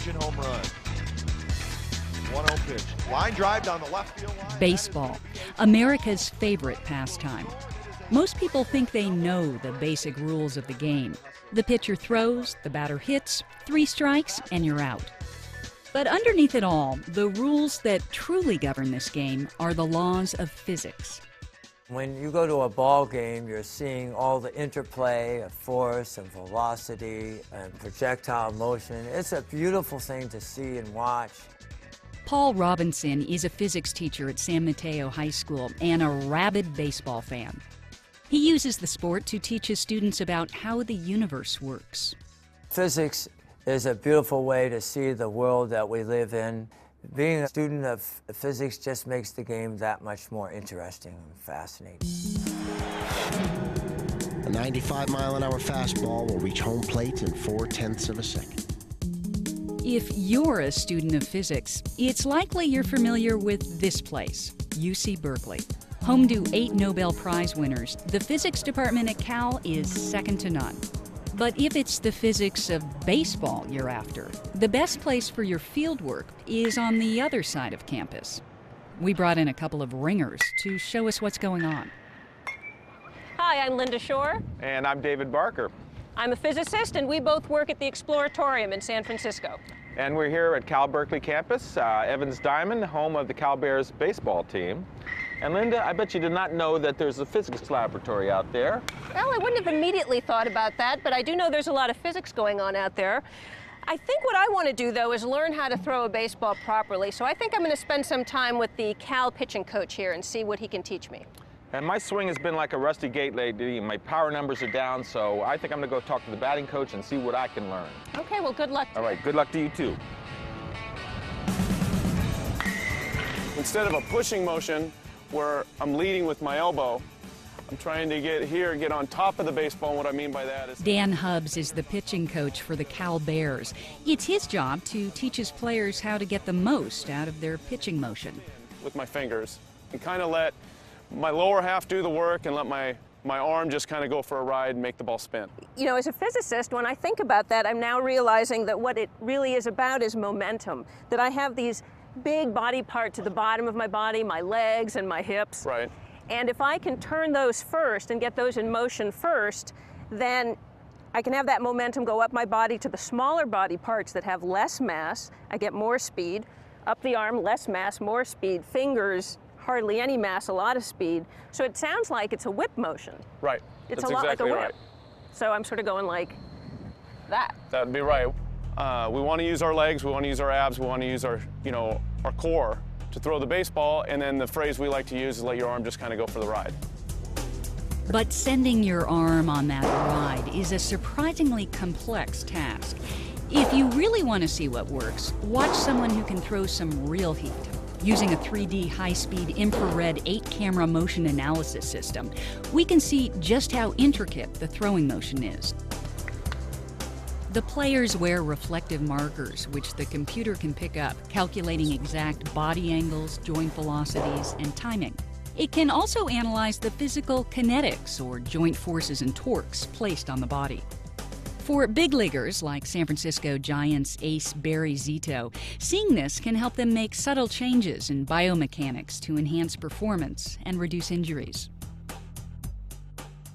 Legion home run. 1-0 pitch. Line drive down the left field line. Baseball, America's favorite pastime. Most people think they know the basic rules of the game. The pitcher throws, the batter hits, three strikes, and you're out. But underneath it all, the rules that truly govern this game are the laws of physics. When you go to a ball game, you're seeing all the interplay of force and velocity and projectile motion. It's a beautiful thing to see and watch. Paul Robinson is a physics teacher at San Mateo High School and a rabid baseball fan. He uses the sport to teach his students about how the universe works. Physics is a beautiful way to see the world that we live in. Being a student of physics just makes the game that much more interesting and fascinating. A 95 mile an hour fastball will reach home plate in four tenths of a second. If you're a student of physics, it's likely you're familiar with this place, UC Berkeley. Home to eight Nobel Prize winners, the physics department at Cal is second to none. But if it's the physics of baseball you're after, the best place for your fieldwork is on the other side of campus. We brought in a couple of ringers to show us what's going on. Hi, I'm Linda Shore. And I'm David Barker. I'm a physicist, and we both work at the Exploratorium in San Francisco. And we're here at Cal Berkeley campus, uh, Evans Diamond, home of the Cal Bears baseball team. And Linda, I bet you did not know that there's a physics laboratory out there. Well, I wouldn't have immediately thought about that, but I do know there's a lot of physics going on out there. I think what I want to do, though, is learn how to throw a baseball properly. So I think I'm going to spend some time with the Cal pitching coach here and see what he can teach me. And my swing has been like a rusty gate lately, my power numbers are down, so I think I'm going to go talk to the batting coach and see what I can learn. Okay, well, good luck. All right, good luck to you, too. Instead of a pushing motion, where I'm leading with my elbow. I'm trying to get here, get on top of the baseball. And what I mean by that is Dan Hubbs is the pitching coach for the Cal Bears. It's his job to teach his players how to get the most out of their pitching motion. With my fingers and kind of let my lower half do the work and let my my arm just kind of go for a ride and make the ball spin. You know, as a physicist, when I think about that, I'm now realizing that what it really is about is momentum. That I have these big body part to the bottom of my body, my legs and my hips. Right. And if I can turn those first and get those in motion first, then I can have that momentum go up my body to the smaller body parts that have less mass. I get more speed. Up the arm, less mass, more speed. Fingers, hardly any mass, a lot of speed. So it sounds like it's a whip motion. Right. It's That's a lot exactly like a whip. right. So I'm sort of going like that. That would be right. Uh, we want to use our legs, we want to use our abs, we want to use our, you know, our core to throw the baseball, and then the phrase we like to use is let your arm just kind of go for the ride. But sending your arm on that ride is a surprisingly complex task. If you really want to see what works, watch someone who can throw some real heat. Using a 3D high speed infrared 8 camera motion analysis system, we can see just how intricate the throwing motion is. The players wear reflective markers, which the computer can pick up, calculating exact body angles, joint velocities, and timing. It can also analyze the physical kinetics, or joint forces and torques, placed on the body. For big leaguers like San Francisco Giants ace Barry Zito, seeing this can help them make subtle changes in biomechanics to enhance performance and reduce injuries.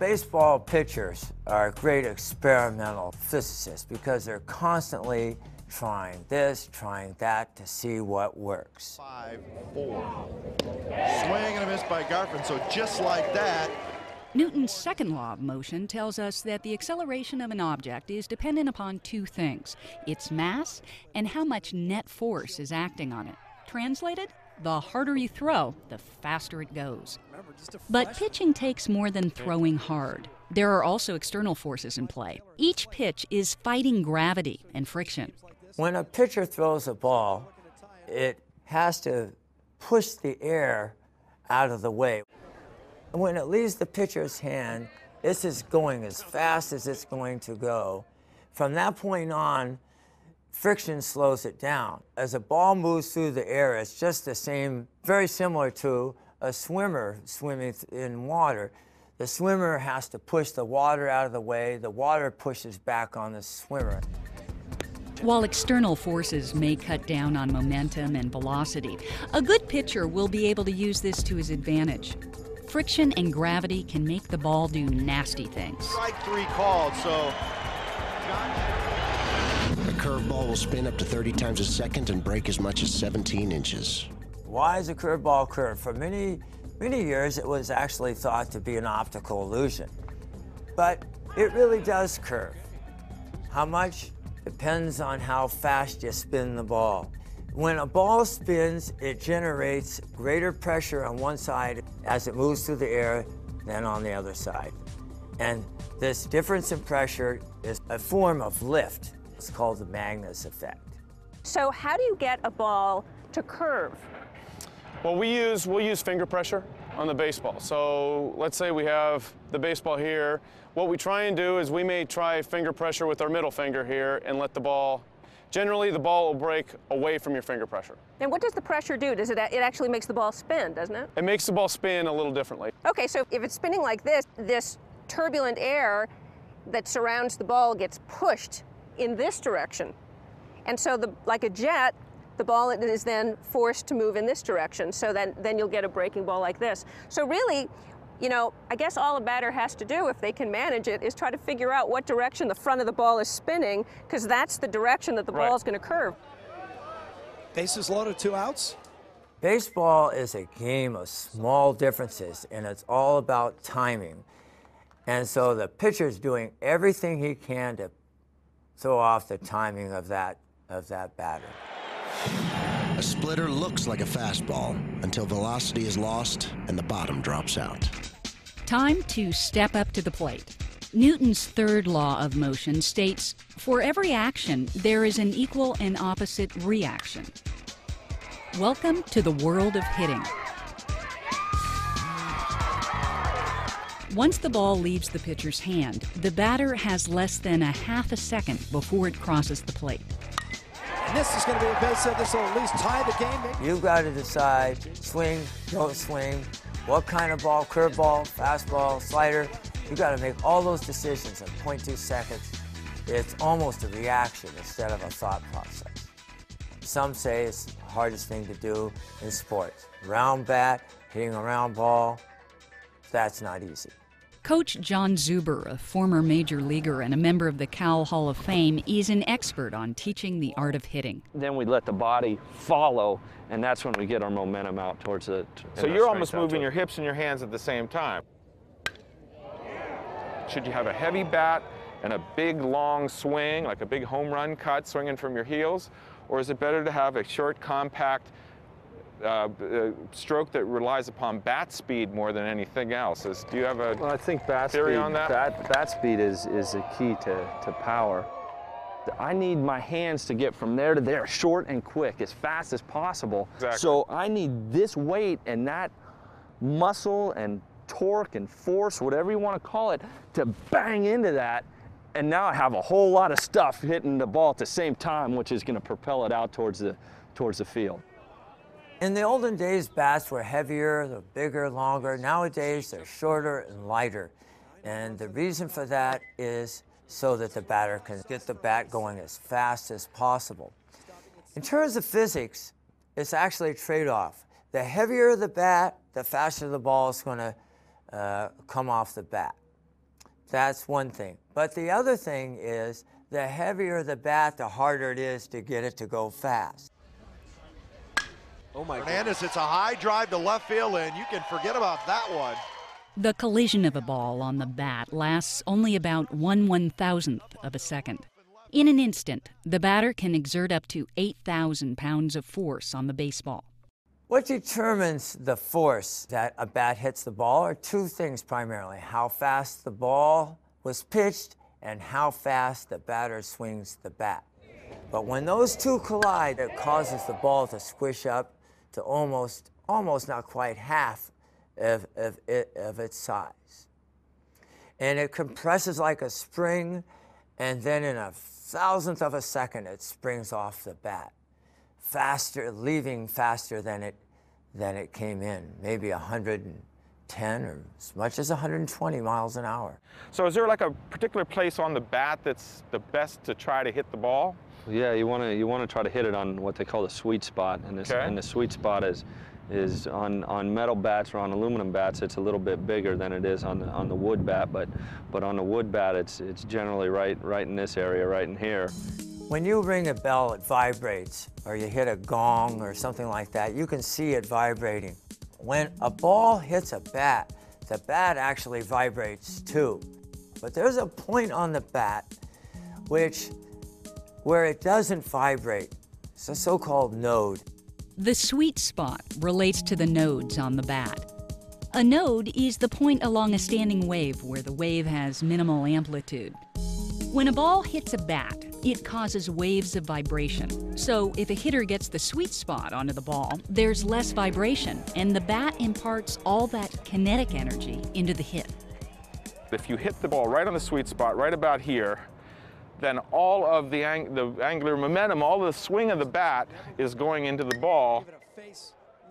Baseball pitchers are great experimental physicists because they're constantly trying this, trying that to see what works. Five, four. Swing and a miss by Garfin. So just like that, Newton's second law of motion tells us that the acceleration of an object is dependent upon two things its mass and how much net force is acting on it. Translated? The harder you throw, the faster it goes. But pitching takes more than throwing hard. There are also external forces in play. Each pitch is fighting gravity and friction. When a pitcher throws a ball, it has to push the air out of the way. When it leaves the pitcher's hand, this is going as fast as it's going to go. From that point on, friction slows it down. As a ball moves through the air, it's just the same, very similar to a swimmer swimming in water. The swimmer has to push the water out of the way, the water pushes back on the swimmer. While external forces may cut down on momentum and velocity, a good pitcher will be able to use this to his advantage. Friction and gravity can make the ball do nasty things. Strike three called, so A curveball will spin up to 30 times a second and break as much as 17 inches. Why is a curveball curved? For many, many years, it was actually thought to be an optical illusion. But it really does curve. How much? Depends on how fast you spin the ball. When a ball spins, it generates greater pressure on one side as it moves through the air than on the other side. And this difference in pressure is a form of lift. It's called the Magnus effect. So how do you get a ball to curve? Well, we use we'll use finger pressure on the baseball. So let's say we have the baseball here. What we try and do is we may try finger pressure with our middle finger here and let the ball. Generally, the ball will break away from your finger pressure. And what does the pressure do? Does it, it actually makes the ball spin, doesn't it? It makes the ball spin a little differently. Okay, so if it's spinning like this, this turbulent air that surrounds the ball gets pushed in this direction. And so the like a jet, the ball is then forced to move in this direction. So then then you'll get a breaking ball like this. So really, you know, I guess all a batter has to do if they can manage it is try to figure out what direction the front of the ball is spinning because that's the direction that the Right. ball is going to curve. Bases loaded, two outs. Baseball is a game of small differences, and it's all about timing. And so the pitcher's doing everything he can to throw off the timing of that of that batter. A splitter looks like a fastball until velocity is lost and the bottom drops out. Time to step up to the plate. Newton's third law of motion states for every action, there is an equal and opposite reaction. Welcome to the world of hitting. Once the ball leaves the pitcher's hand, the batter has less than a half a second before it crosses the plate. And this is going to be a base hit. This will at least tie the game. Maybe You've got to decide swing, don't swing, what kind of ball, curveball, fastball, slider. You've got to make all those decisions in 0.2 seconds. It's almost a reaction instead of a thought process. Some say it's the hardest thing to do in sports. Round bat, hitting a round ball, that's not easy. Coach Jon Zuber, a former major leaguer and a member of the Cal Hall of Fame, is an expert on teaching the art of hitting. then we let the body follow, and that's when we get our momentum out towards the. So you're almost moving your hips and your hands at the same time. Should you have a heavy bat and a big long swing, like a big home run cut swinging from your heels? Or is it better to have a short, compact uh, uh, stroke that relies upon bat speed more than anything else? Is, do you have a Well, I think bat Theory speed. on that? Bat, bat speed is is the key to, to power. I need my hands to get from there to there, short and quick, as fast as possible. Exactly. So I need this weight and that muscle and torque and force, whatever you want to call it, to bang into that. And now I have a whole lot of stuff hitting the ball at the same time, which is going to propel it out towards the towards the field. In the olden days, bats were heavier, they're bigger, longer. Nowadays, they're shorter and lighter. And the reason for that is so that the batter can get the bat going as fast as possible. In terms of physics, it's actually a trade off. The heavier the bat, the faster the ball is going to uh, come off the bat. That's one thing. But the other thing is the heavier the bat, the harder it is to get it to go fast. Oh my God. Hernandez hits a high drive to left field, and you can forget about that one. The collision of a ball on the bat lasts only about one one thousandth of a second. In an instant, the batter can exert up to 8,000 pounds of force on the baseball. What determines the force that a bat hits the ball are two things primarily how fast the ball was pitched and how fast the batter swings the bat. But when those two collide, it causes the ball to squish up to almost, almost not quite half of, of, of its size. And it compresses like a spring, and then in a thousandth of a second, it springs off the bat faster, leaving faster than it than it came in, maybe 110 or as much as 120 miles an hour. So is there like a particular place on the bat that's the best to try to hit the ball? Yeah, you want to you want to try to hit it on what they call the sweet spot, and, this, Okay. and the sweet spot is is on, on metal bats or on aluminum bats. It's a little bit bigger than it is on the on the wood bat, but but on the wood bat, it's it's generally right right in this area, right in here. When you ring a bell, it vibrates, or you hit a gong or something like that, you can see it vibrating. When a ball hits a bat, the bat actually vibrates too. But there's a point on the bat which where it doesn't vibrate. It's a so-called node. The sweet spot relates to the nodes on the bat. A node is the point along a standing wave where the wave has minimal amplitude. When a ball hits a bat, it causes waves of vibration. So if a hitter gets the sweet spot onto the ball, there's less vibration, and the bat imparts all that kinetic energy into the hit. If you hit the ball right on the sweet spot, right about here, then all of the, ang- the angular momentum, all the swing of the bat is going into the ball.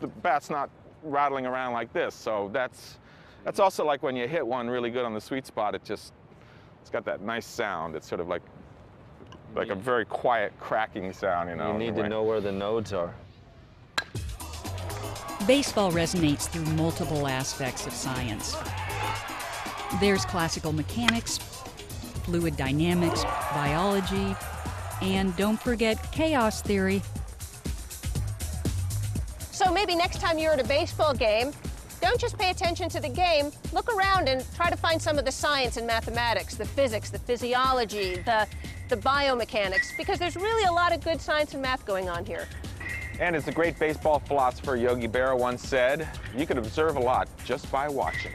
The bat's not rattling around like this, so that's that's also like when you hit one really good on the sweet spot. It just it's got that nice sound. It's sort of like like a very quiet cracking sound, you know. You need to know where the nodes are. Baseball resonates through multiple aspects of science. There's classical mechanics, fluid dynamics, biology, and don't forget chaos theory. So maybe next time you're at a baseball game, don't just pay attention to the game, look around and try to find some of the science and mathematics, the physics, the physiology, the, the biomechanics, because there's really a lot of good science and math going on here. And as the great baseball philosopher Yogi Berra once said, you can observe a lot just by watching.